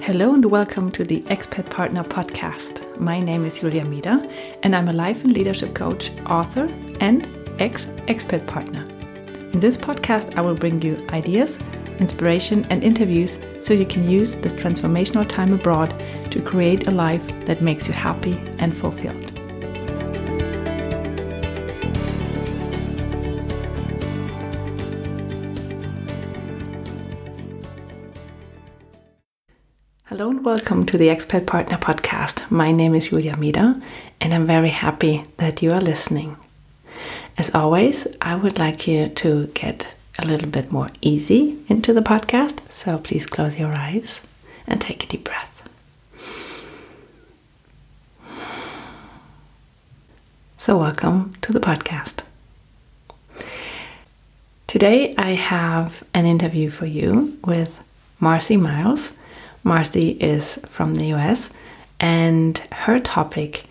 Hello and welcome to the Expat Partner Podcast. My name is Julia Mida and I'm a life and leadership coach, author, and ex expat partner. In this podcast, I will bring you ideas, inspiration, and interviews so you can use this transformational time abroad to create a life that makes you happy and fulfilled. Welcome to the Expat Partner Podcast. My name is Julia Mida and I'm very happy that you are listening. As always, I would like you to get a little bit more easy into the podcast, so please close your eyes and take a deep breath. So, welcome to the podcast. Today, I have an interview for you with Marci Miles Marci is from the US, and her topic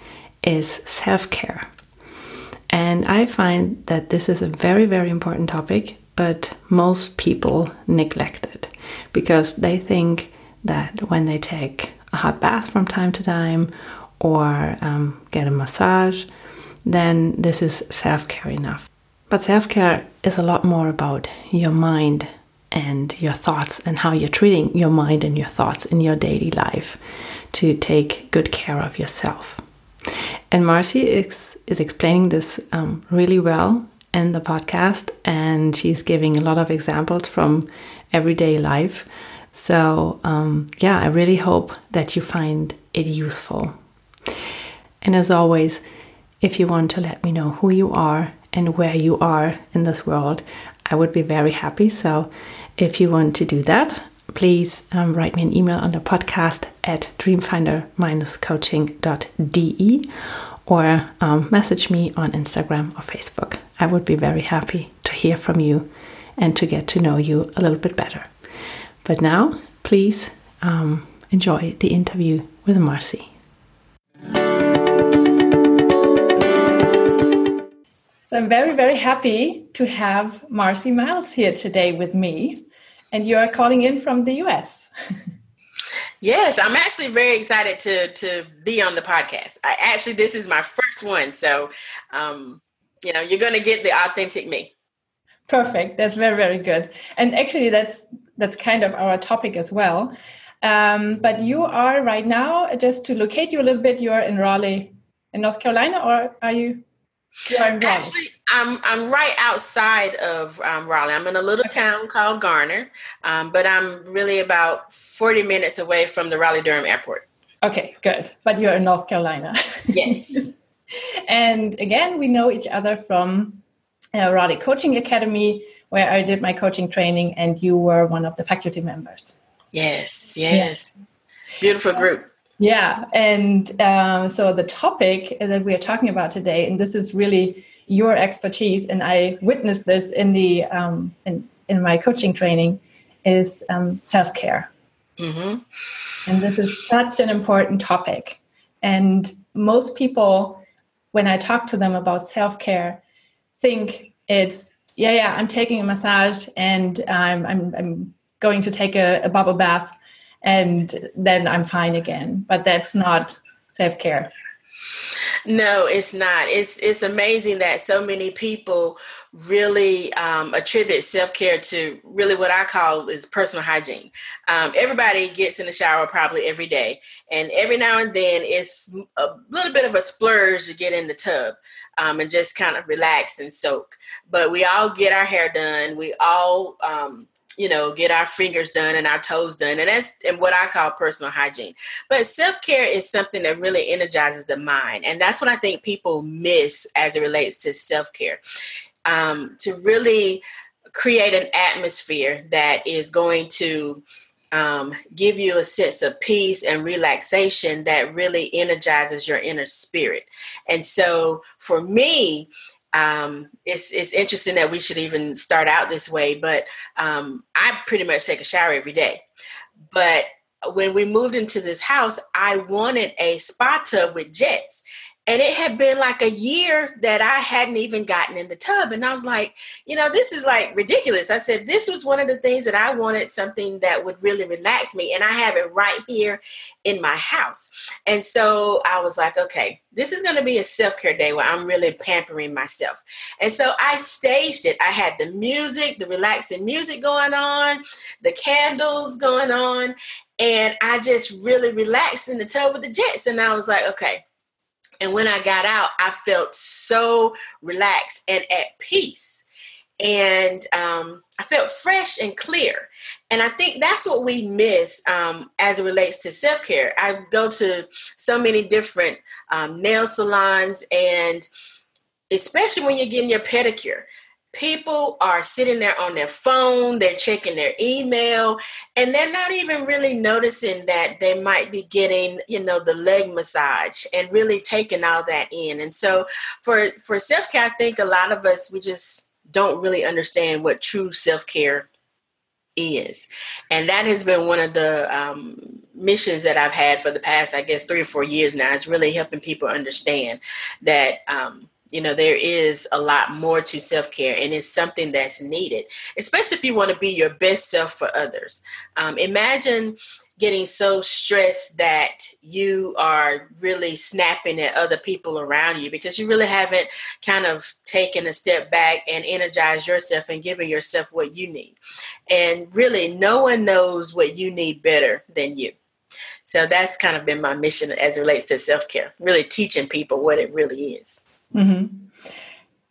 is self care. And I find that this is a very, very important topic, but most people neglect it because they think that when they take a hot bath from time to time or um, get a massage, then this is self care enough. But self care is a lot more about your mind and your thoughts and how you're treating your mind and your thoughts in your daily life to take good care of yourself. And Marci is, is explaining this um, really well in the podcast, and she's giving a lot of examples from everyday life. So, um, yeah, I really hope that you find it useful. And as always, if you want to let me know who you are and where you are in this world, I would be very happy. So if you want to do that, please um, write me an email on the podcast at dreamfinder-coaching.de or um, message me on Instagram or Facebook. I would be very happy to hear from you and to get to know you a little bit better. But now, please um, enjoy the interview with Marci. So I'm very, very happy to have Marci Miles here today with me and you are calling in from the US. yes, I'm actually very excited to to be on the podcast. I actually this is my first one, so um, you know you're going to get the authentic me. Perfect. That's very very good. And actually, that's that's kind of our topic as well. Um, but you are right now just to locate you a little bit. You are in Raleigh, in North Carolina, or are you? Actually, I'm I'm right outside of um, Raleigh. I'm in a little town called Garner, um, but I'm really about 40 minutes away from the Raleigh Durham Airport. Okay, good. But you're in North Carolina. Yes. and again, we know each other from uh, Raleigh Coaching Academy, where I did my coaching training, and you were one of the faculty members. Yes, yes. yes. Beautiful group. Yeah, and um, so the topic that we are talking about today, and this is really your expertise, and I witnessed this in the um, in, in my coaching training, is um, self care. Mm-hmm. And this is such an important topic. And most people, when I talk to them about self care, think it's yeah, yeah, I'm taking a massage and I'm I'm, I'm going to take a, a bubble bath and then I'm fine again. But that's not self care. No, it's not. It's it's amazing that so many people really um, attribute self care to really what I call is personal hygiene. Um, everybody gets in the shower probably every day, and every now and then it's a little bit of a splurge to get in the tub um, and just kind of relax and soak. But we all get our hair done. We all um, you know, get our fingers done and our toes done. And that's and what I call personal hygiene. But self-care is something that really energizes the mind. And that's what I think people miss as it relates to self-care. Um, to really create an atmosphere that is going to um, give you a sense of peace and relaxation that really energizes your inner spirit. And so for me, um, it's it's interesting that we should even start out this way. But um, I pretty much take a shower every day. But when we moved into this house, I wanted a spa tub with jets. And it had been like a year that I hadn't even gotten in the tub. And I was like, you know, this is like ridiculous. I said, this was one of the things that I wanted something that would really relax me. And I have it right here in my house. And so I was like, okay, this is going to be a self care day where I'm really pampering myself. And so I staged it. I had the music, the relaxing music going on, the candles going on. And I just really relaxed in the tub with the jets. And I was like, okay. And when I got out, I felt so relaxed and at peace. And um, I felt fresh and clear. And I think that's what we miss um, as it relates to self care. I go to so many different um, nail salons, and especially when you're getting your pedicure, people are sitting there on their phone, they're checking their email, and they're not even really noticing that they might be getting, you know, the leg massage and really taking all that in. And so for for self-care, I think a lot of us we just don't really understand what true self-care is. And that has been one of the um, missions that I've had for the past, I guess, three or four years now, is really helping people understand that. Um, you know there is a lot more to self-care and it's something that's needed especially if you want to be your best self for others. Um, imagine getting so stressed that you are really snapping at other people around you because you really haven't kind of taken a step back and energized yourself and given yourself what you need. And really no one knows what you need better than you. So that's kind of been my mission as it relates to self-care really teaching people what it really is Mm-hmm.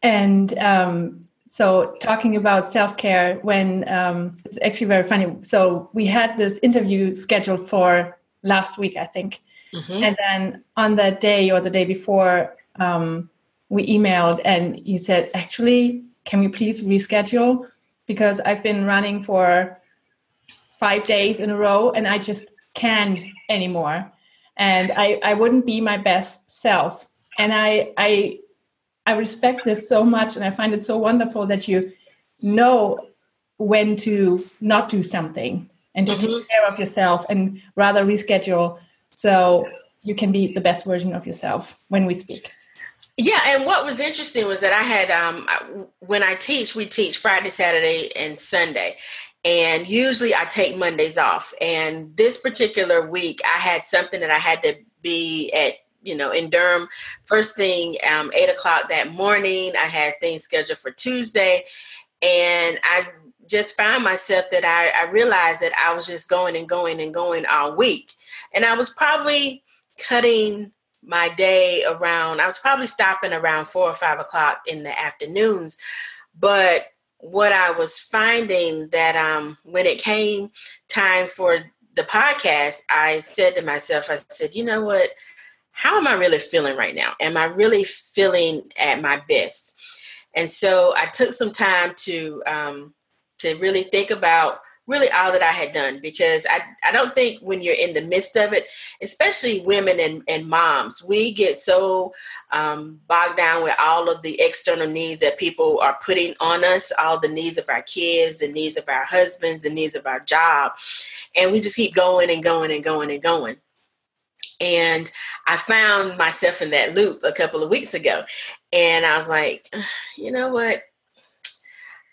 And um, so, talking about self care, when um, it's actually very funny. So, we had this interview scheduled for last week, I think. Mm-hmm. And then on that day or the day before, um, we emailed and you said, actually, can we please reschedule? Because I've been running for five days in a row and I just can't anymore. And I, I wouldn't be my best self. And I, I I respect this so much, and I find it so wonderful that you know when to not do something and to mm-hmm. take care of yourself and rather reschedule so you can be the best version of yourself when we speak. Yeah, and what was interesting was that I had um, when I teach, we teach Friday, Saturday, and Sunday, and usually I take Mondays off. And this particular week, I had something that I had to be at you know, in Durham. First thing, um, eight o'clock that morning, I had things scheduled for Tuesday, and I just found myself that I, I realized that I was just going and going and going all week, and I was probably cutting my day around. I was probably stopping around four or five o'clock in the afternoons, but what I was finding that um, when it came time for the podcast, I said to myself, I said, you know what? How am I really feeling right now? Am I really feeling at my best? And so I took some time to um, to really think about really all that I had done because I, I don't think when you're in the midst of it, especially women and, and moms, we get so um, bogged down with all of the external needs that people are putting on us, all the needs of our kids, the needs of our husbands, the needs of our job. And we just keep going and going and going and going. And I found myself in that loop a couple of weeks ago. And I was like, you know what?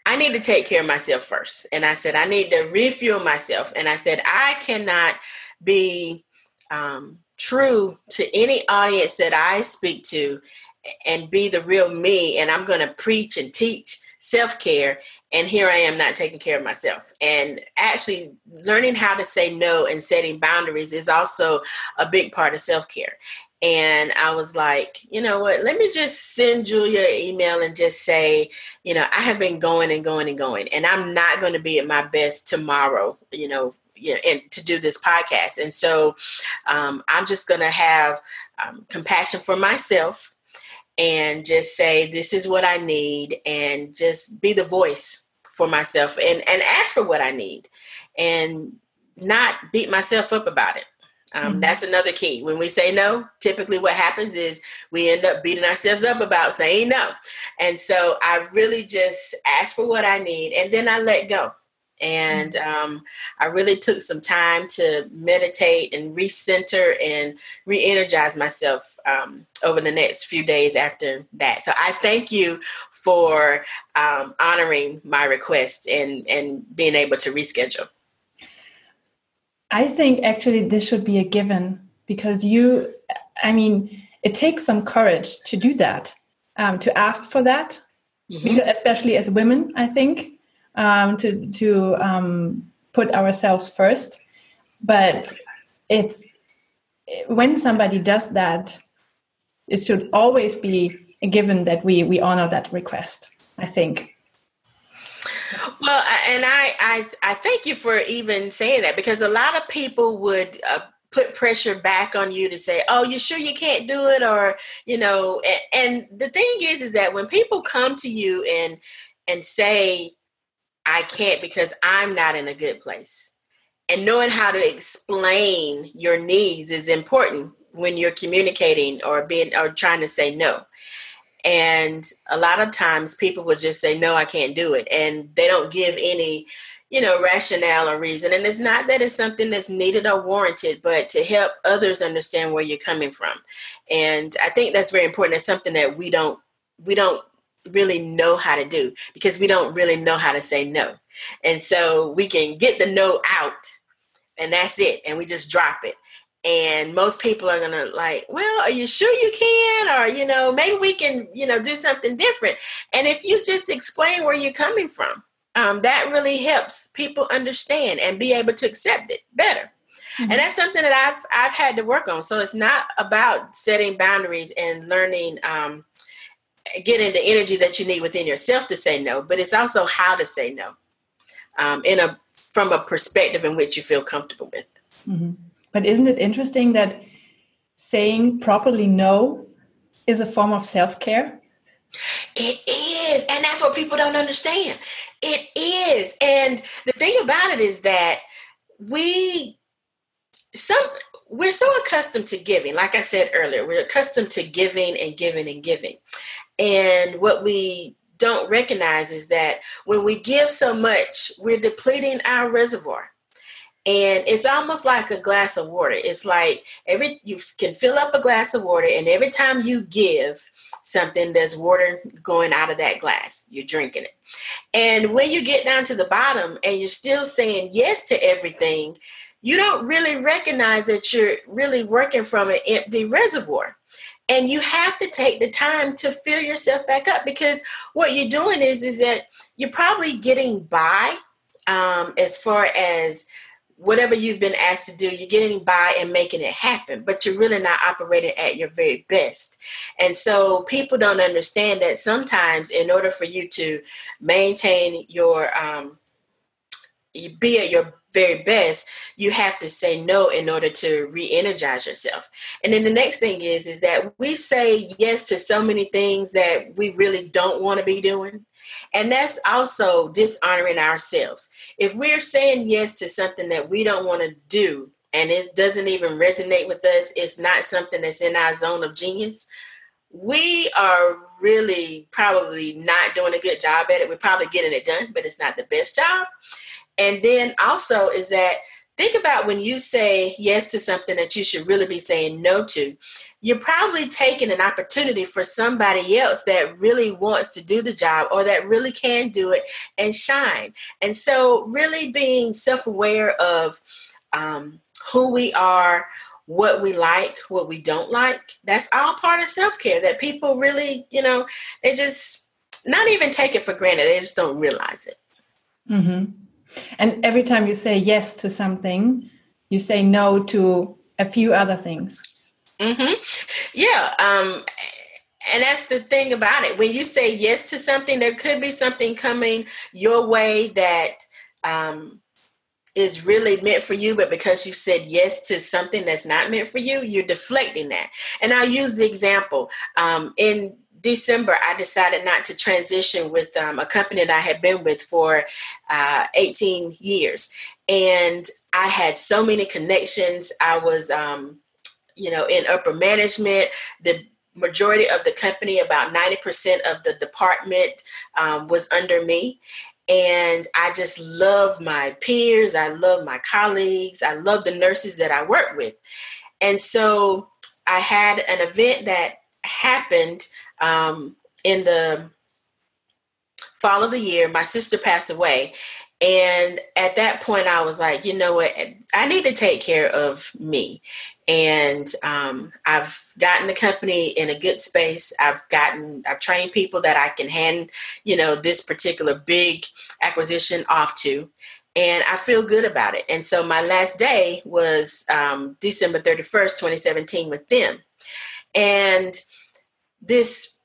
I need to take care of myself first. And I said, I need to refuel myself. And I said, I cannot be um, true to any audience that I speak to and be the real me. And I'm going to preach and teach self care. And here I am not taking care of myself. And actually, learning how to say no and setting boundaries is also a big part of self care. And I was like, you know what? Let me just send Julia an email and just say, you know, I have been going and going and going, and I'm not going to be at my best tomorrow, you know, you know, and to do this podcast. And so um, I'm just going to have um, compassion for myself and just say this is what i need and just be the voice for myself and and ask for what i need and not beat myself up about it. Um, mm-hmm. that's another key. When we say no typically what happens is we end up beating ourselves up about saying no. And so i really just ask for what i need and then i let go And um, I really took some time to meditate and recenter and re energize myself um, over the next few days after that. So I thank you for um, honoring my request and, and being able to reschedule. I think actually this should be a given because you, I mean, it takes some courage to do that, um, to ask for that, mm-hmm. especially as women, I think um, to to um, put ourselves first. But it's when somebody does that, it should always be a given that we we honor that request. I think. Well, and I, I I thank you for even saying that because a lot of people would uh, put pressure back on you to say, "Oh, you sure you can't do it?" or you know, and, and the thing is, is that when people come to you and and say, I can't because I'm not in a good place. And knowing how to explain your needs is important when you're communicating or being or trying to say no. And a lot of times people will just say, No, I can't do it. And they don't give any, you know, rationale or reason. And it's not that it's something that's needed or warranted, but to help others understand where you're coming from. And I think that's very important. It's something that we don't we don't really know how to do because we don't really know how to say no. And so we can get the no out and that's it. And we just drop it. And most people are going to like, well, are you sure you can? Or, you know, maybe we can, you know, do something different. And if you just explain where you're coming from, um, that really helps people understand and be able to accept it better. Mm-hmm. And that's something that I've I've had to work on. So it's not about setting boundaries and learning um, getting the energy that you need within yourself to say no, but it's also how to say no um, in a from a perspective in which you feel comfortable with. Mm-hmm. But isn't it interesting that saying properly no is a form of self care? It is, and that's what people don't understand. It is, and the thing about it is that we some we're so accustomed to giving like i said earlier we're accustomed to giving and giving and giving and what we don't recognize is that when we give so much, we're depleting our reservoir. And it's almost like a glass of water. It's like every you can fill up a glass of water, and every time you give something, there's water going out of that glass. You're drinking it. And when you get down to the bottom and you're still saying yes to everything, you don't really recognize that you're really working from an empty reservoir. And you have to take the time to fill yourself back up because what you're doing is is that you're probably getting by um, as far as whatever you've been asked to do, you're getting by and making it happen, but you're really not operating at your very best. And so people don't understand that sometimes in order for you to maintain your um, be at your very best, you have to say no in order to re-energize yourself. And then the next thing is is that we say yes to so many things that we really don't want to be doing. And that's also dishonoring ourselves. If we're saying yes to something that we don't want to do and it doesn't even resonate with us, it's not something that's in our zone of genius, we are really probably not doing a good job at it. We're probably getting it done, but it's not the best job. And then also is that think about when you say yes to something that you should really be saying no to. You're probably taking an opportunity for somebody else that really wants to do the job or that really can do it and shine. And so, really being self aware of um, who we are, what we like, what we don't like, that's all part of self care that people really, you know, they just not even take it for granted. They just don't realize it. Mm-hmm. And every time you say yes to something, you say no to a few other things. Mm-hmm. Yeah. Um, and that's the thing about it. When you say yes to something, there could be something coming your way that um, is really meant for you, but because you said yes to something that's not meant for you, you're deflecting that. And I'll use the example. Um, in December, I decided not to transition with um, a company that I had been with for uh, 18 years. And I had so many connections. I was, um, you know, in upper management. The majority of the company, about 90% of the department, um, was under me. And I just love my peers. I love my colleagues. I love the nurses that I work with. And so I had an event that happened um, in the fall of the year. My sister passed away. And at that point, I was like, you know what? I need to take care of me. And um, I've gotten the company in a good space. I've gotten, I've trained people that I can hand, you know, this particular big acquisition off to. And I feel good about it. And so my last day was um, December 31st, 2017, with them. And this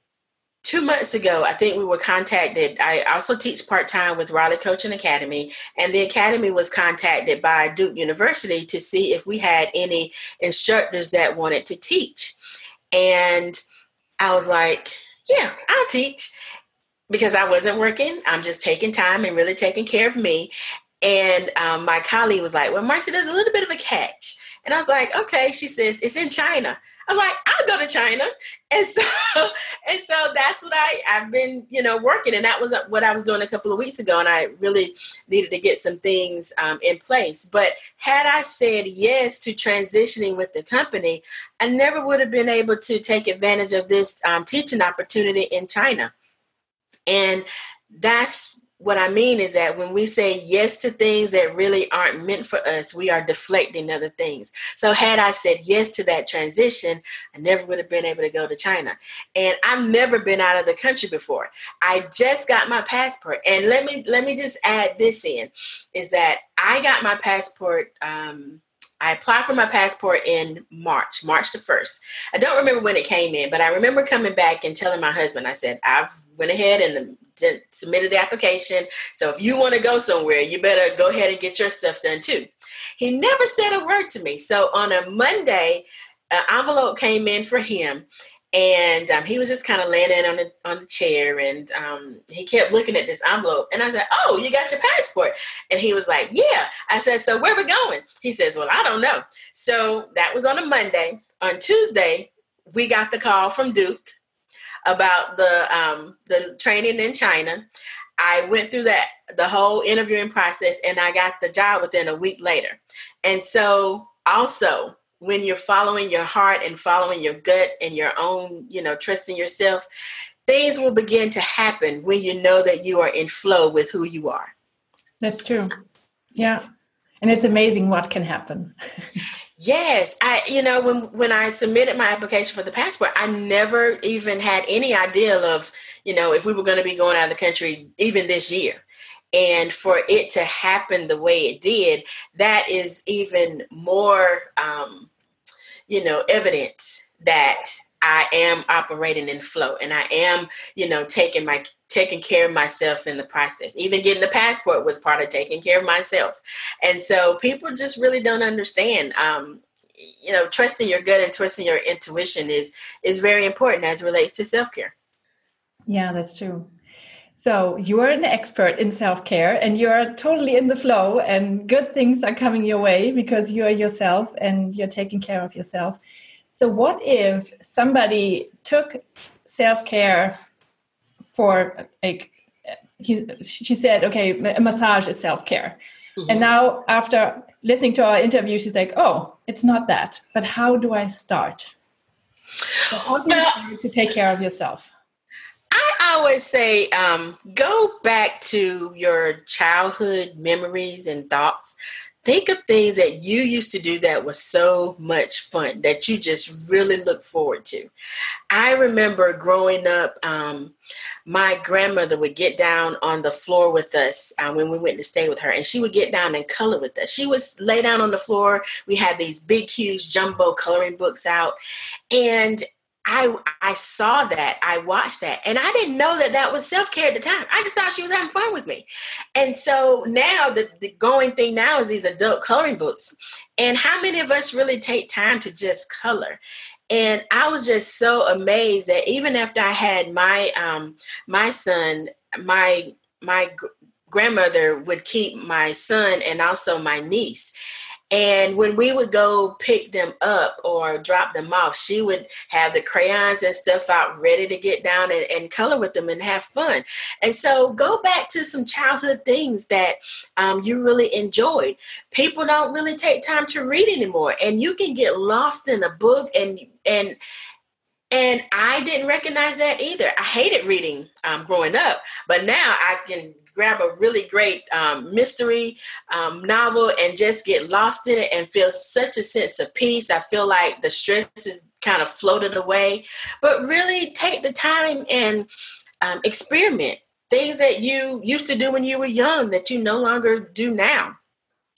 two months ago, I think we were contacted. I also teach part time with Raleigh Coaching Academy, and the academy was contacted by Duke University to see if we had any instructors that wanted to teach. And I was like, yeah, I'll teach because I wasn't working. I'm just taking time and really taking care of me. And um, my colleague was like, well, Marci, there's a little bit of a catch. And I was like, okay. She says, it's in China. I was like, I'll go to China. And so, and so that's what I, I've been, you know, working. And that was what I was doing a couple of weeks ago. And I really needed to get some things um, in place. But had I said yes to transitioning with the company, I never would have been able to take advantage of this um, teaching opportunity in China. And that's what I mean is that when we say yes to things that really aren't meant for us, we are deflecting other things. So, had I said yes to that transition, I never would have been able to go to China. And I've never been out of the country before. I just got my passport. And let me let me just add this in is that I got my passport. Um, I applied for my passport in March, March the 1st. I don't remember when it came in, but I remember coming back and telling my husband, I said, I've went ahead and submitted the application. So if you want to go somewhere, you better go ahead and get your stuff done too. He never said a word to me. So on a Monday, an envelope came in for him and um, he was just kind of laying in on the on the chair, and um, he kept looking at this envelope. And I said, "Oh, you got your passport?" And he was like, "Yeah." I said, "So where we going?" He says, "Well, I don't know." So that was on a Monday. On Tuesday, we got the call from Duke about the um, the training in China. I went through that the whole interviewing process, and I got the job within a week later. And so, also when you're following your heart and following your gut and your own, you know, trusting yourself, things will begin to happen when you know that you are in flow with who you are. That's true. Yeah. And it's amazing what can happen. yes, I you know when when I submitted my application for the passport, I never even had any idea of, you know, if we were going to be going out of the country even this year. And for it to happen the way it did, that is even more, um, you know, evidence that I am operating in flow and I am, you know, taking my taking care of myself in the process. Even getting the passport was part of taking care of myself. And so people just really don't understand. Um, you know, trusting your gut and trusting your intuition is is very important as relates to self care. Yeah, that's true. So you're an expert in self care and you're totally in the flow, and good things are coming your way because you're yourself and you're taking care of yourself. So, what if somebody took self care for like he, she said, okay, a massage is self care, mm-hmm. and now after listening to our interview, she's like, oh, it's not that. But how do I start? So how do you to take care of yourself? I always say um, go back to your childhood memories and thoughts. Think of things that you used to do that was so much fun that you just really look forward to. I remember growing up, um, my grandmother would get down on the floor with us uh, when we went to stay with her, and she would get down and color with us. She would lay down on the floor. We had these big, huge jumbo coloring books out, and I I saw that, I watched that, and I didn't know that that was self care at the time. I just thought she was having fun with me, and so now the, the going thing now is these adult coloring books, and how many of us really take time to just color? And I was just so amazed that even after I had my um my son, my my grandmother would keep my son and also my niece And when we would go pick them up or drop them off, she would have the crayons and stuff out ready to get down and, and color with them and have fun. And so go back to some childhood things that um, you really enjoyed. People don't really take time to read anymore, and you can get lost in a book and and and I didn't recognize that either. I hated reading um, growing up, but now I can grab a really great um, mystery um, novel and just get lost in it and feel such a sense of peace. I feel like the stress is kind of floated away, but really take the time and um, experiment things that you used to do when you were young that you no longer do now.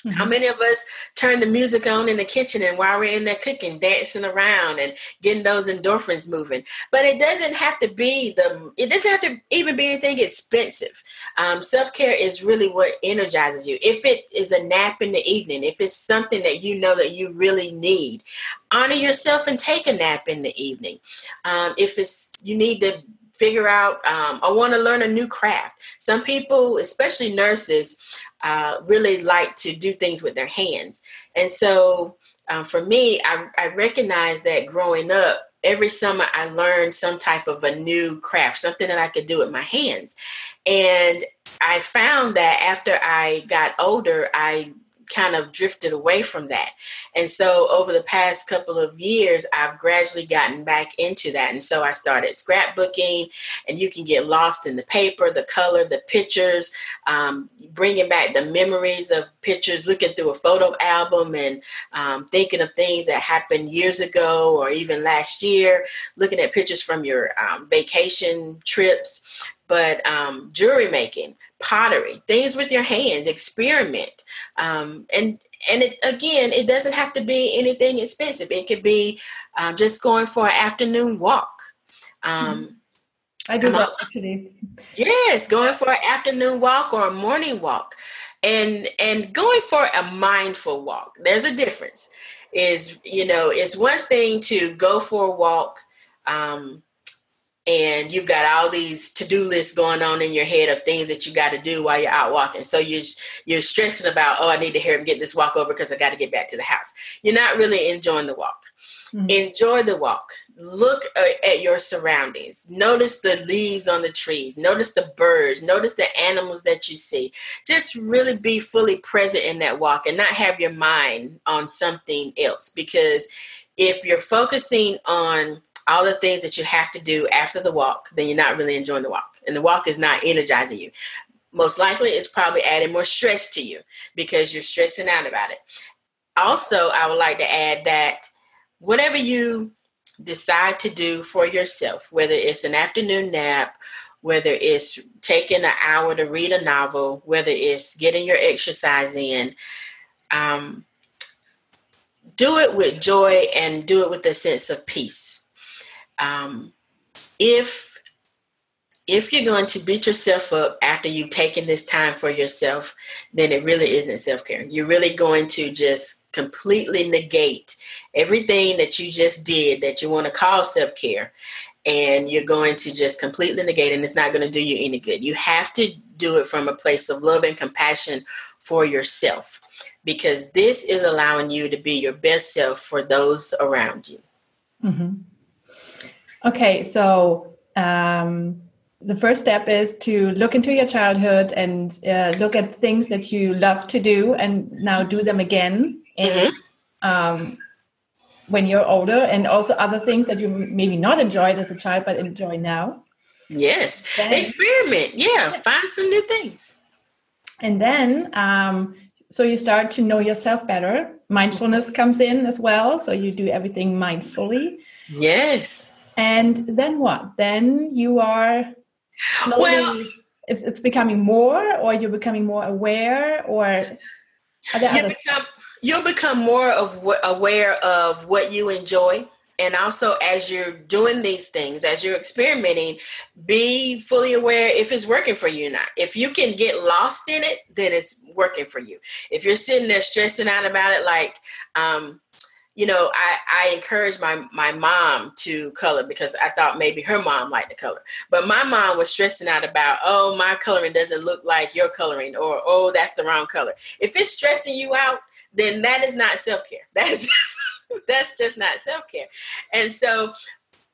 Mm-hmm. How many of us turn the music on in the kitchen and while we're in there cooking, dancing around and getting those endorphins moving? But it doesn't have to be the, it doesn't have to even be anything expensive. Um, Self care is really what energizes you. If it is a nap in the evening, if it's something that you know that you really need, honor yourself and take a nap in the evening. Um, if it's, you need to figure out um, I want to learn a new craft. Some people, especially nurses, uh, really like to do things with their hands. And so um, for me, I, I recognize that growing up, every summer I learned some type of a new craft, something that I could do with my hands. And I found that after I got older, I kind of drifted away from that. And so over the past couple of years, I've gradually gotten back into that. And so I started scrapbooking, and you can get lost in the paper, the color, the pictures, um, bringing back the memories of pictures, looking through a photo album and um, thinking of things that happened years ago or even last year, looking at pictures from your um, vacation trips. But um, jewelry making, pottery, things with your hands, experiment. Um, and and it, again, it doesn't have to be anything expensive. It could be um, just going for an afternoon walk. Um, I do that actually. Yes, going for an afternoon walk or a morning walk, and and going for a mindful walk. There's a difference. Is you know, it's one thing to go for a walk. Um, and you've got all these to-do lists going on in your head of things that you got to do while you're out walking. So you're you're stressing about oh i need to hear him get this walk over because i got to get back to the house. You're not really enjoying the walk. Mm-hmm. enjoy the walk. Look uh, at your surroundings. Notice the leaves on the trees. Notice the birds. Notice the animals that you see. Just really be fully present in that walk and not have your mind on something else because if you're focusing on all the things that you have to do after the walk, then you're not really enjoying the walk. And the walk is not energizing you. Most likely, it's probably adding more stress to you because you're stressing out about it. Also, I would like to add that whatever you decide to do for yourself, whether it's an afternoon nap, whether it's taking an hour to read a novel, whether it's getting your exercise in, um, do it with joy and do it with a sense of peace um, if if you're going to beat yourself up after you've taken this time for yourself, then it really isn't self care. You're really going to just completely negate everything that you just did that you want to call self care. And you're going to just completely negate, and it's not going to do you any good. You have to do it from a place of love and compassion for yourself because this is allowing you to be your best self for those around you. Mm-hmm. Okay, so um, the first step is to look into your childhood and uh, look at things that you love to do and now do them again and, mm-hmm. um, when you're older and also other things that you maybe not enjoyed as a child but enjoy now. Yes then, experiment. Yeah, yeah, find some new things. And then um, so you start to know yourself better. Mindfulness comes in as well so you do everything mindfully. Yes and then what? Then you are slowly well, it's, it's becoming more or you're becoming more aware or you become, you'll become more of aware of what you enjoy. And also as you're doing these things as you're experimenting be fully aware if it's working for you or not. If you can get lost in it then it's working for you. If you're sitting there stressing out about it like um, you know, I, I encouraged my, my mom to color because I thought maybe her mom liked the color. But my mom was stressing out about, oh, my coloring doesn't look like your coloring, or oh, that's the wrong color. If it's stressing you out, then that is not self-care. That's just that's just not self-care. And so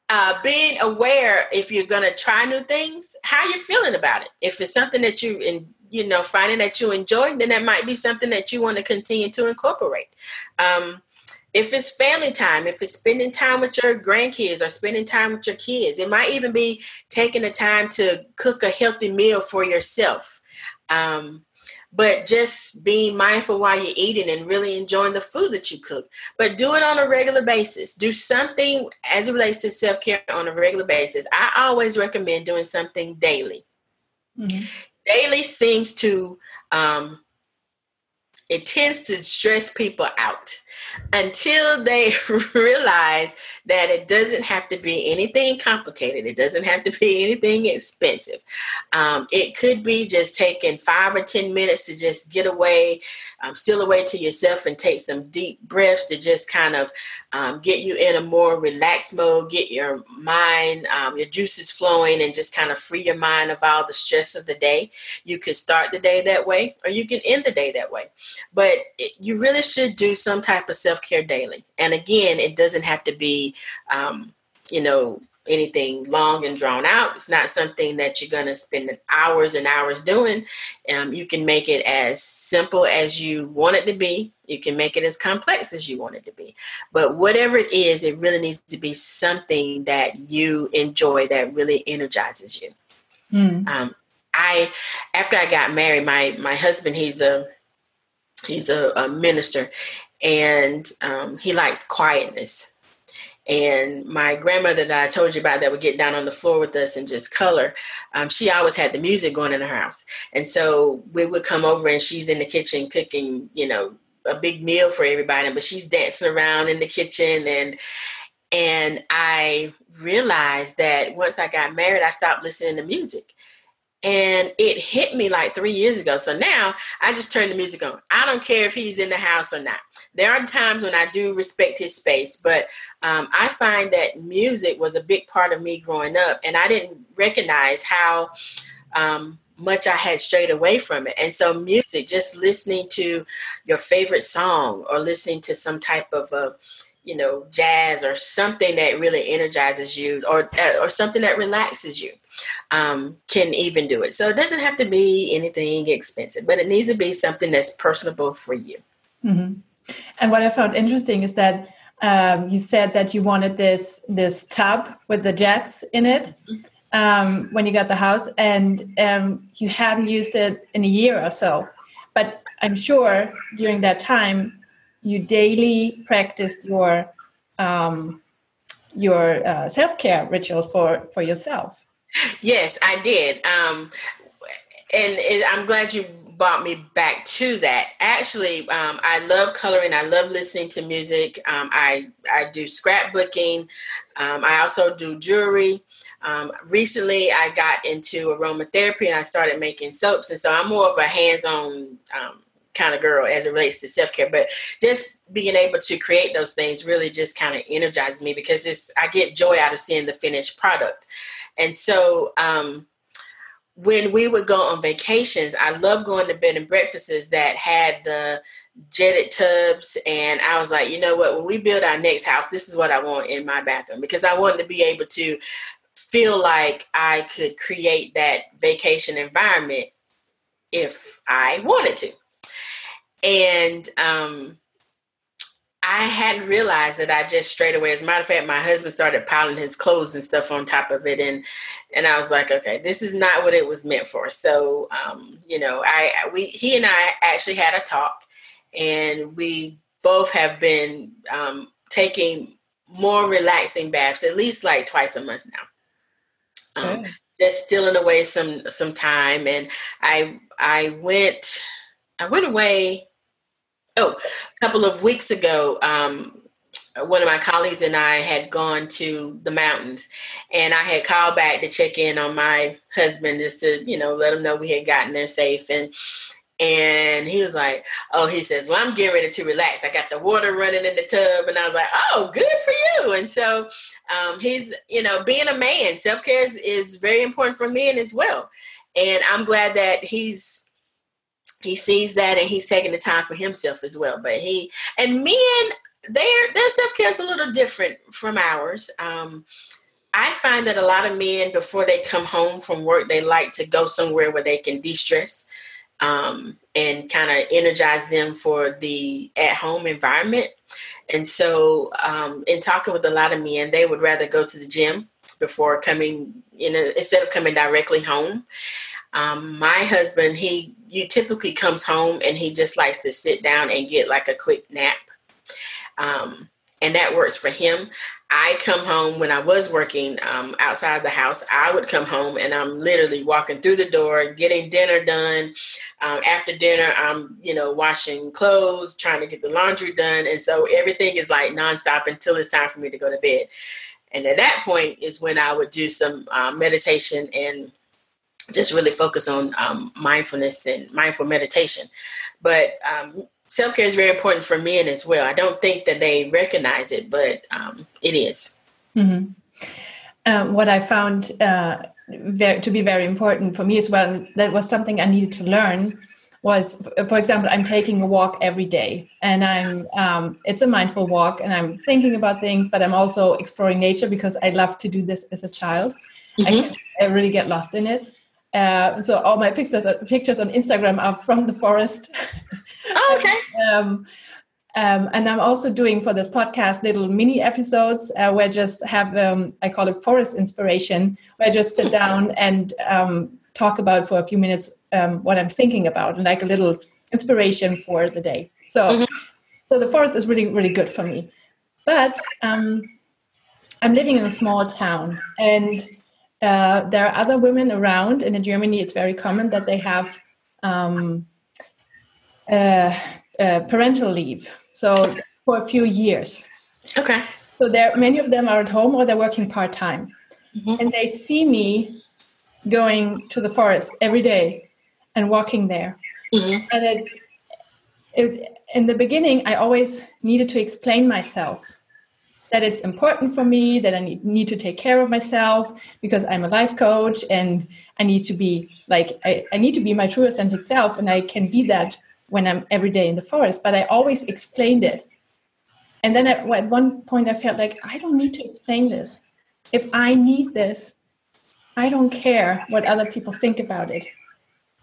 uh, being aware if you're going to try new things, how you're feeling about it. If it's something that you in, you know finding that you enjoy, then that might be something that you want to continue to incorporate. Um, if it's family time, if it's spending time with your grandkids or spending time with your kids, it might even be taking the time to cook a healthy meal for yourself. Um, but just being mindful while you're eating and really enjoying the food that you cook. But do it on a regular basis. Do something as it relates to self care on a regular basis. I always recommend doing something daily. Mm-hmm. Daily seems to, um, it tends to stress people out until they realize that it doesn't have to be anything complicated. It doesn't have to be anything expensive. Um, it could be just taking five or 10 minutes to just get away, um, still away to yourself and take some deep breaths to just kind of um, get you in a more relaxed mode, get your mind, um, your juices flowing, and just kind of free your mind of all the stress of the day. You could start the day that way, or you can end the day that way. But it, you really should do some type of self care daily. And again, it doesn't have to be, um, you know, anything long and drawn out. It's not something that you're going to spend hours and hours doing. Um, you can make it as simple as you want it to be. You can make it as complex as you want it to be. But whatever it is, it really needs to be something that you enjoy that really energizes you. Mm. Um, I after I got married, my my husband he's a he's a, a minister, and um, he likes quietness. And my grandmother that I told you about that would get down on the floor with us and just color, um, she always had the music going in her house. And so we would come over and she's in the kitchen cooking, you know, a big meal for everybody, but she's dancing around in the kitchen and and I realized that once I got married, I stopped listening to music. And it hit me like three years ago. So now I just turn the music on. I don't care if he's in the house or not. There are times when I do respect his space, but um, I find that music was a big part of me growing up, and I didn't recognize how um, much I had strayed away from it. And so, music, just listening to your favorite song or listening to some type of a you know jazz or something that really energizes you or or something that relaxes you um, can even do it. So it doesn't have to be anything expensive, but it needs to be something that's personable for you. Mm-hmm. And what I found interesting is that um, you said that you wanted this this tub with the jets in it um, when you got the house, and um, you hadn't used it in a year or so. But I'm sure during that time you daily practiced your um, your uh, self care rituals for for yourself. Yes, I did. Um, and, and I'm glad you brought me back to that. Actually, um, I love coloring. I love listening to music. Um, I I do scrapbooking. Um, I also do jewelry. Um, recently, I got into aromatherapy and I started making soaps, and so I'm more of a hands-on um, kind of girl as it relates to self-care. But just being able to create those things really just kind of energizes me because it's I get joy out of seeing the finished product. And so um, when we would go on vacations, I love going to bed and breakfasts that had the jetted tubs. And I was like, you know what, when we build our next house, this is what I want in my bathroom because I wanted to be able to feel like I could create that vacation environment if I wanted to. And um, I hadn't realized that I just straight away. As a matter of fact, my husband started piling his clothes and stuff on top of it, and and I was like, okay, this is not what it was meant for. So, um, you know, I we he and I actually had a talk, and we both have been um, taking more relaxing baths, at least like twice a month now. Um, okay. Just stealing away some some time, and I I went I went away oh, a couple of weeks ago, um, one of my colleagues and I had gone to the mountains, and I had called back to check in on my husband just to, you know, let him know we had gotten there safe. And and he was like, "Oh," he says, "Well, I'm getting ready to relax. I got the water running in the tub," and I was like, "Oh, good for you." And so um, he's, you know, being a man, self care is, is very important for men as well. And I'm glad that he's he sees that and he's taking the time for himself as well. But he and men, their their self care is a little different from ours. Um, I find that a lot of men, before they come home from work, they like to go somewhere where they can de stress um, and kind of energize them for the at home environment. And so, um, in talking with a lot of men, they would rather go to the gym before coming, you know, instead of coming directly home. Um, my husband, he you typically comes home and he just likes to sit down and get like a quick nap. Um, and that works for him. I come home when I was working um, outside the house. I would come home and I'm literally walking through the door, getting dinner done. Um, after dinner, I'm you know washing clothes, trying to get the laundry done, and so everything is like nonstop until it's time for me to go to bed. And at that point is when I would do some uh, meditation and just really focus on um, mindfulness and mindful meditation. But um, self care is very important for men as well. I don't think that they recognize it, but um, it is. Mm-hmm. Um, what I found uh, very, to be very important for me as well, that was something I needed to learn. Was, for example, I'm taking a walk every day, and I'm um, it's a mindful walk, and I'm thinking about things, but I'm also exploring nature because I love to do this as a child. Mm-hmm. I, I really get lost in it uh, so all my pictures pictures on Instagram are from the forest. Oh, okay. um, um, and I'm also doing for this podcast little mini episodes uh, where I just have um, I call it forest inspiration, where I just sit down and um, talk about for a few minutes um, what I'm thinking about, and like a little inspiration for the day. So, mm-hmm. so the forest is really really good for me. But um, I'm living in a small town, and uh, there are other women around, and in Germany, it's very common that they have um, uh, uh, parental leave. So for a few years. Okay. So there, many of them are at home or they're working part time, mm-hmm. and they see me going to the forest every day and walking there. Mm-hmm. And it's it, in the beginning, I always needed to explain myself that it's important for me that I need, need to take care of myself because I'm a life coach and I need to be like I, I need to be my true authentic self and I can be that when I'm every day in the forest. But I always explained it. And then at, at one point I felt like I don't need to explain this. If I need this, I don't care what other people think about it.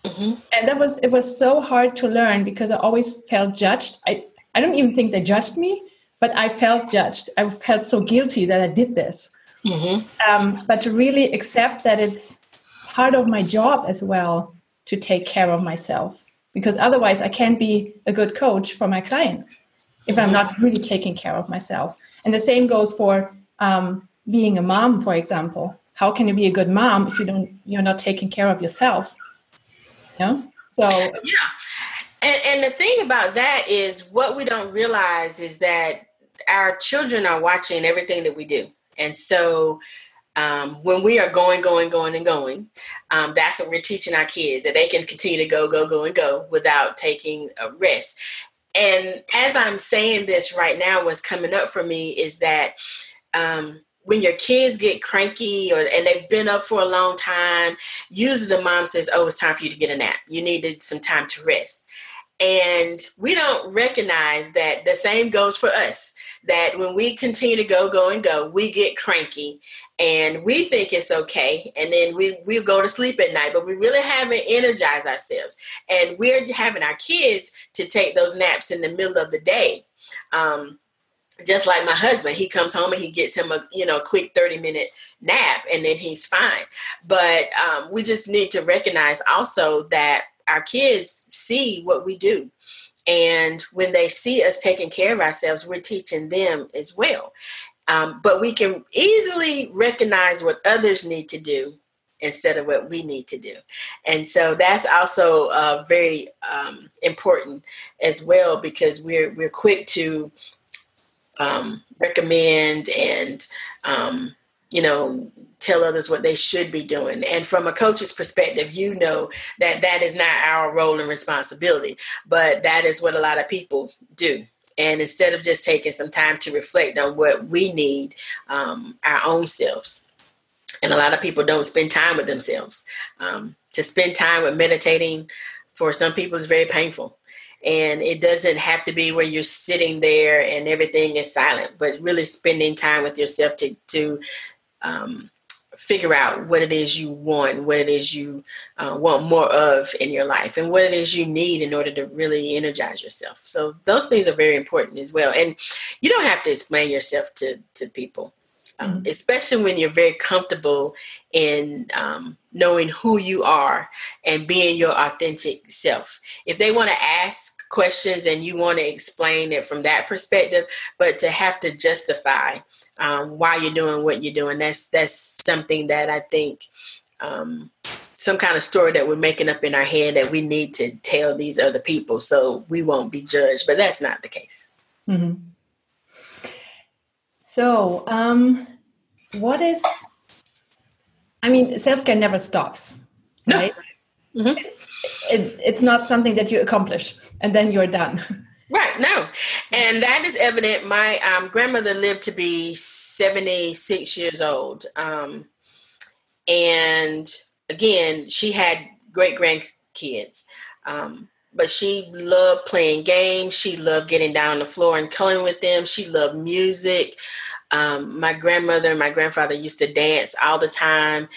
Mm-hmm. And that was it was so hard to learn because I always felt judged. I, I don't even think they judged me but I felt judged. I felt so guilty that I did this. Mm-hmm. Um, but to really accept that it's part of my job as well to take care of myself, because otherwise I can't be a good coach for my clients if I'm not really taking care of myself. And the same goes for um, being a mom, for example. How can you be a good mom if you don't you're not taking care of yourself? Yeah. So yeah. And, and the thing about that is what we don't realize is that our children are watching everything that we do. And so um, when we are going, going, going, and going, um, that's what we're teaching our kids that they can continue to go, go, go, and go without taking a rest. And as I'm saying this right now, what's coming up for me is that um, when your kids get cranky or and they've been up for a long time, usually the mom says, "Oh, it's time for you to get a nap. You needed some time to rest." And we don't recognize that the same goes for us. That when we continue to go, go, and go, we get cranky and we think it's okay. And then we, we'll go to sleep at night, but we really haven't energized ourselves. And we're having our kids to take those naps in the middle of the day. Um, just like my husband he comes home and he gets him a you know quick 30 minute nap and then he's fine but um, we just need to recognize also that our kids see what we do. And when they see us taking care of ourselves, we're teaching them as well. Um, but we can easily recognize what others need to do instead of what we need to do. And so that's also uh, very um, important as well because we're we're quick to um, recommend and um, you know tell others what they should be doing. And from a coach's perspective, you know that that is not our role and responsibility, but that is what a lot of people do. And instead of just taking some time to reflect on what we need, um, our own selves, and a lot of people don't spend time with themselves. Um, to spend time with meditating, For some people, it's very painful. And it doesn't have to be where you're sitting there and everything is silent, but really spending time with yourself to, to um, figure out what it is you want, what it is you uh, want more of in your life, and what it is you need in order to really energize yourself. So those things are very important as well. And you don't have to explain yourself to to people, um, mm-hmm. especially when you're very comfortable in um, knowing who you are and being your authentic self. If they want to ask questions and you want to explain it from that perspective, but to have to justify um, why you're doing what you're doing. That's that's something that I think um, some kind of story that we're making up in our head that we need to tell these other people so we won't be judged. But that's not the case. Mm-hmm. So, um, what is? I mean, self care never stops, right? No. Mm-hmm. It, it, it's not something that you accomplish and then you're done. Right, no. And that is evident. My um, grandmother lived to be 76 years old. Um, and again, she had great grandkids. Um, but she loved playing games. She loved getting down on the floor and coloring with them. She loved music. Um, my grandmother and my grandfather used to dance all the time.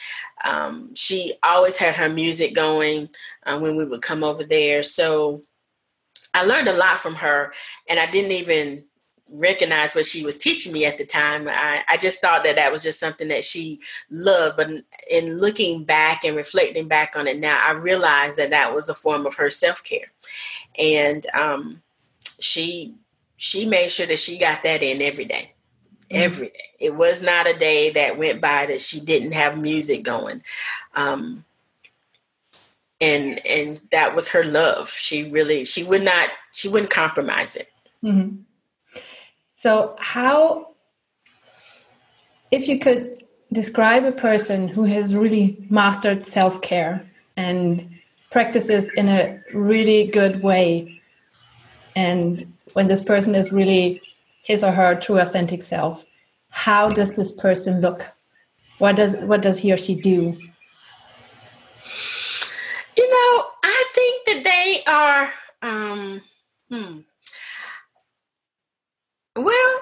Um, she always had her music going uh, when we would come over there. So I learned a lot from her, and I didn't even recognize what she was teaching me at the time. I, I just thought that that was just something that she loved. But in looking back and reflecting back on it now, I realized that that was a form of her self care, and um, she she made sure that she got that in every day. Mm-hmm. Every day. It was not a day that went by that she didn't have music going. Um, and and that was her love. She really she would not she wouldn't compromise it. Mm-hmm. so how if you could describe a person who has really mastered self-care and practices in a really good way and when this person is really his or her true authentic self how does this person look? What does what does he or she do know, I think that they are. Um, hmm. Well,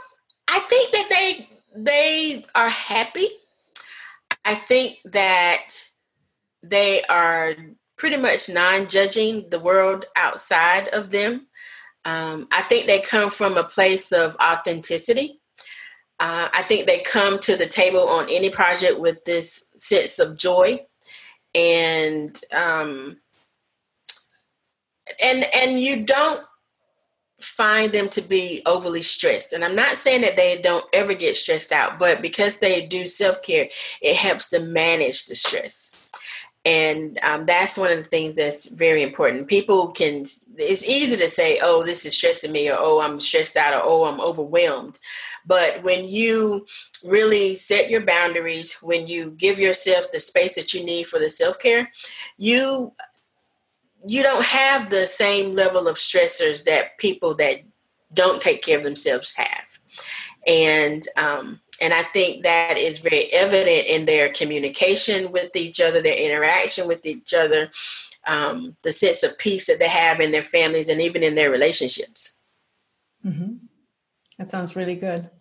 I think that they they are happy. I think that they are pretty much non-judging the world outside of them. Um, I think they come from a place of authenticity. Uh, I think they come to the table on any project with this sense of joy and um, and and you don't find them to be overly stressed. And I'm not saying that they don't ever get stressed out, but because they do self care, it helps them manage the stress. And um, that's one of the things that's very important. People can, it's easy to say, oh, this is stressing me, or oh, I'm stressed out, or oh, I'm overwhelmed. But when you really set your boundaries, when you give yourself the space that you need for the self care, you you don't have the same level of stressors that people that don't take care of themselves have. And um, and I think that is very evident in their communication with each other, their interaction with each other, um, the sense of peace that they have in their families and even in their relationships. Mm-hmm. That sounds really good.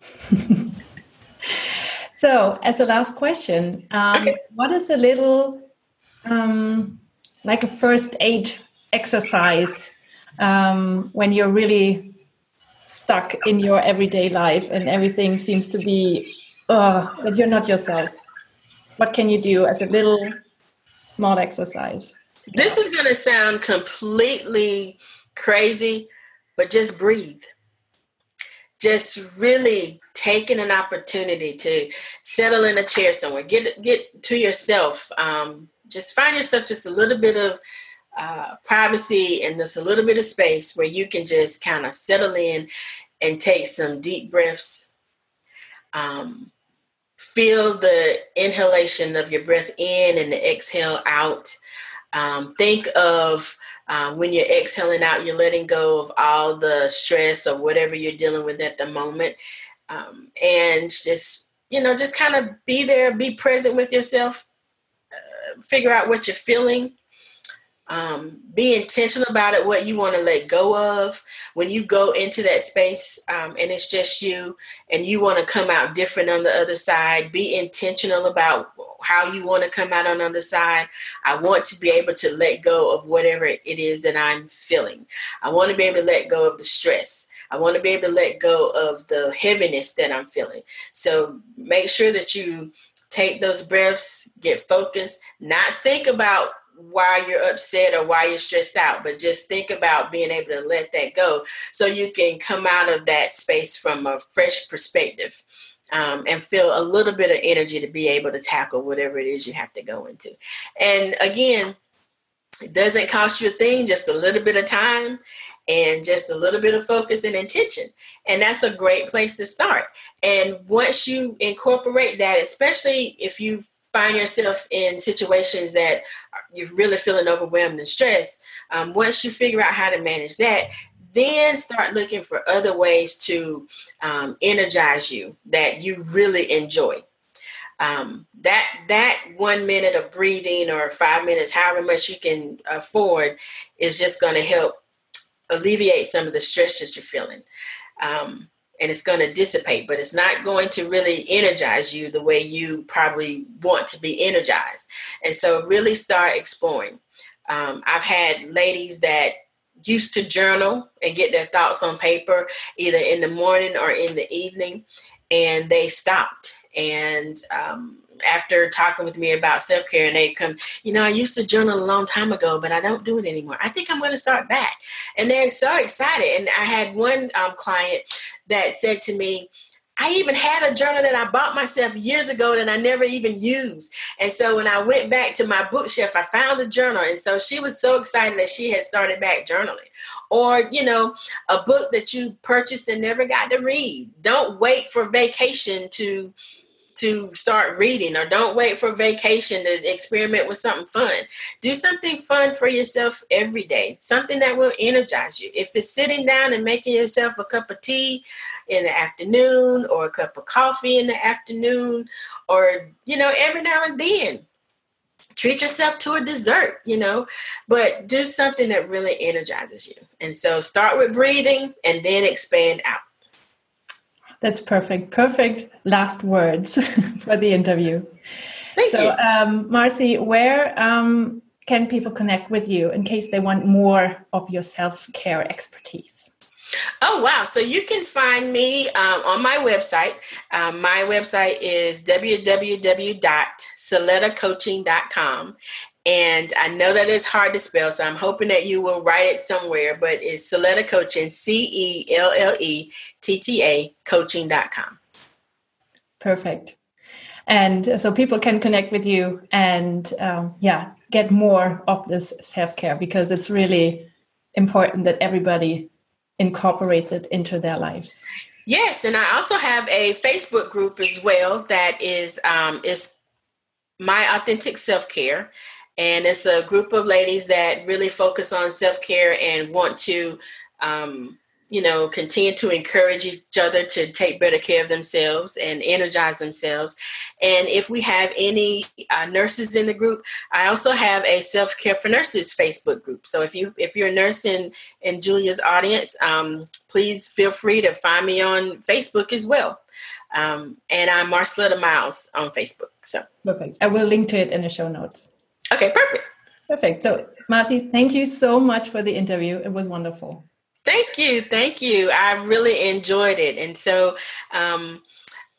so, as a last question, um, okay. what is a little um, like a first aid exercise um, when you're really stuck in your everyday life and everything seems to be uh, that you're not yourself? What can you do as a little small exercise? This is going to sound completely crazy, but just breathe just really taking an opportunity to settle in a chair somewhere, get get to yourself. Um, just find yourself just a little bit of uh, privacy and just a little bit of space where you can just kind of settle in and take some deep breaths. Um, feel the inhalation of your breath in and the exhale out. Um, think of uh, when you're exhaling out, you're letting go of all the stress or whatever you're dealing with at the moment. Um, and just, you know, just kind of be there, be present with yourself, figure out what you're feeling. Um, be intentional about it, what you want to let go of. When you go into that space um, and it's just you and you want to come out different on the other side, be intentional about how you want to come out on the other side. I want to be able to let go of whatever it is that I'm feeling. I want to be able to let go of the stress. I want to be able to let go of the heaviness that I'm feeling. So make sure that you take those breaths, get focused, not think about why you're upset or why you're stressed out, but just think about being able to let that go so you can come out of that space from a fresh perspective. Um, and feel a little bit of energy to be able to tackle whatever it is you have to go into. And again, it doesn't cost you a thing, just a little bit of time and just a little bit of focus and intention. And that's a great place to start. And once you incorporate that, especially if you find yourself in situations that you're really feeling overwhelmed and stressed, um, once you figure out how to manage that, then start looking for other ways to um, energize you that you really enjoy. Um, that that one minute of breathing or five minutes, however much you can afford, is just going to help alleviate some of the stress that you're feeling. Um, and it's going to dissipate, but it's not going to really energize you the way you probably want to be energized. And so, really start exploring. Um, I've had ladies that used to journal and get their thoughts on paper either in the morning or in the evening, and they stopped. And um, after talking with me about self care, and they come, you know, I used to journal a long time ago, but I don't do it anymore. I think I'm going to start back. And they're so excited. And I had one um, client that said to me, I even had a journal that I bought myself years ago that I never even used. And so when I went back to my bookshelf, I found the journal. And so she was so excited that she had started back journaling. Or, you know, a book that you purchased and never got to read. Don't wait for vacation to to start reading or don't wait for vacation to experiment with something fun. Do something fun for yourself every day, something that will energize you. If it's sitting down and making yourself a cup of tea in the afternoon or a cup of coffee in the afternoon, or, you know, every now and then. Treat yourself to a dessert, you know, but do something that really energizes you. And so start with breathing and then expand out. That's perfect. Perfect last words for the interview. Thank so, you. Um, Marci, where um, can people connect with you in case they want more of your self care expertise? Oh, wow. So you can find me um, on my website. Um, my website is www.cellettacoaching.com. And I know that it's hard to spell, so I'm hoping that you will write it somewhere, but it's Celletta Coaching, C E L L E T-T-A coaching.com. Perfect. And so people can connect with you and um, yeah, get more of this self care because it's really important that everybody incorporates it into their lives. Yes, and I also have a Facebook group as well that is um, is my authentic self care, and it's a group of ladies that really focus on self care and want to um, you know, continue to encourage each other to take better care of themselves and energize themselves. And if we have any uh, nurses in the group, I also have a self care for nurses Facebook group. So if you if you're a nurse in in Julia's audience, um, please feel free to find me on Facebook as well. Um, and I'm Marceletta Miles on Facebook. So perfect. I will link to it in the show notes. Okay, perfect. Perfect. So Marci, thank you so much for the interview. It was wonderful. Thank you. Thank you. I really enjoyed it. And so, um,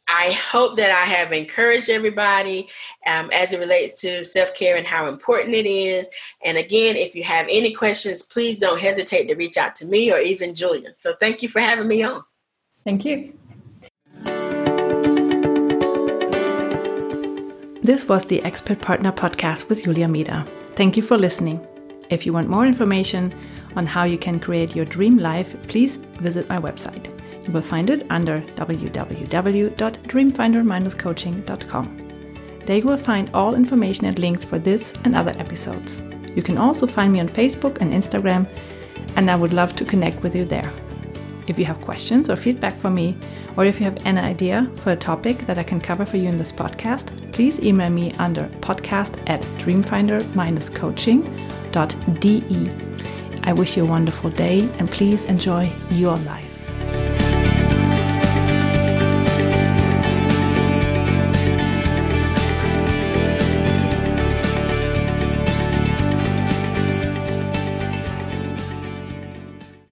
I hope that I have encouraged everybody um, as it relates to self care and how important it is. And again, if you have any questions, please don't hesitate to reach out to me or even Julia. So, thank you for having me on. Thank you. This was the Expert Partner Podcast with Julia Mida. Thank you for listening. If you want more information, on how you can create your dream life, please visit my website. You will find it under www.dreamfinder-coaching.com. There you will find all information and links for this and other episodes. You can also find me on Facebook and Instagram, and I would love to connect with you there. If you have questions or feedback for me, or if you have an idea for a topic that I can cover for you in this podcast, please email me under podcast at dreamfinder-coaching I wish you a wonderful day and please enjoy your life.